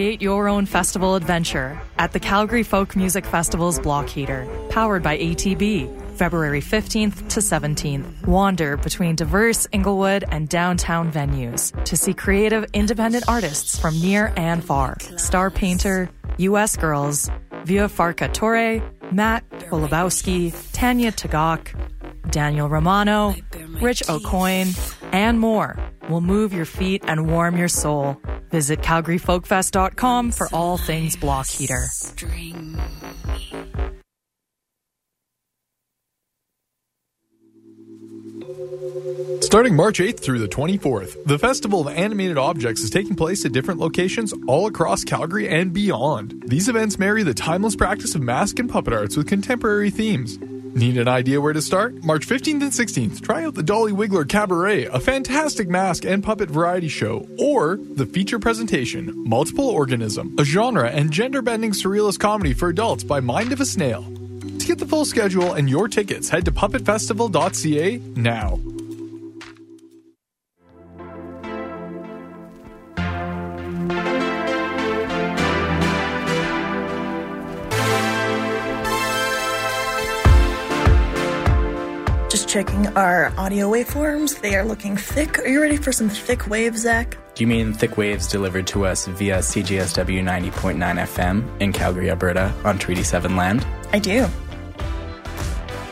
S11: Create your own festival adventure at the Calgary Folk Music Festival's Block Heater, powered by ATB. February 15th to 17th. Wander between diverse Inglewood and downtown venues to see creative independent artists from near and far. Star Painter, U.S. Girls, Vieux Farka Touré, Matt Olabowski, Tanya Tagaq, Daniel Romano, Rich Aucoin, and more will move your feet and warm your soul. Visit CalgaryFolkFest.com for all things block heater.
S3: Starting March 8th through the 24th, the Festival of Animated Objects is taking place at different locations all across Calgary and beyond. These events marry the timeless practice of mask and puppet arts with contemporary themes. Need an idea where to start? March 15th and 16th, try out the Dolly Wiggler Cabaret, a fantastic mask and puppet variety show, or the feature presentation, Multiple Organism, a genre and gender bending surrealist comedy for adults by Mind of a Snail. To get the full schedule and your tickets, head to puppetfestival.ca now.
S12: Checking our audio waveforms. They are looking thick. Are you ready for some thick waves, Zach?
S13: Do you mean thick waves delivered to us via CJSW 90.9 FM in Calgary, Alberta on Treaty 7 land?
S12: I do.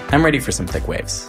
S13: I'm ready for some thick waves.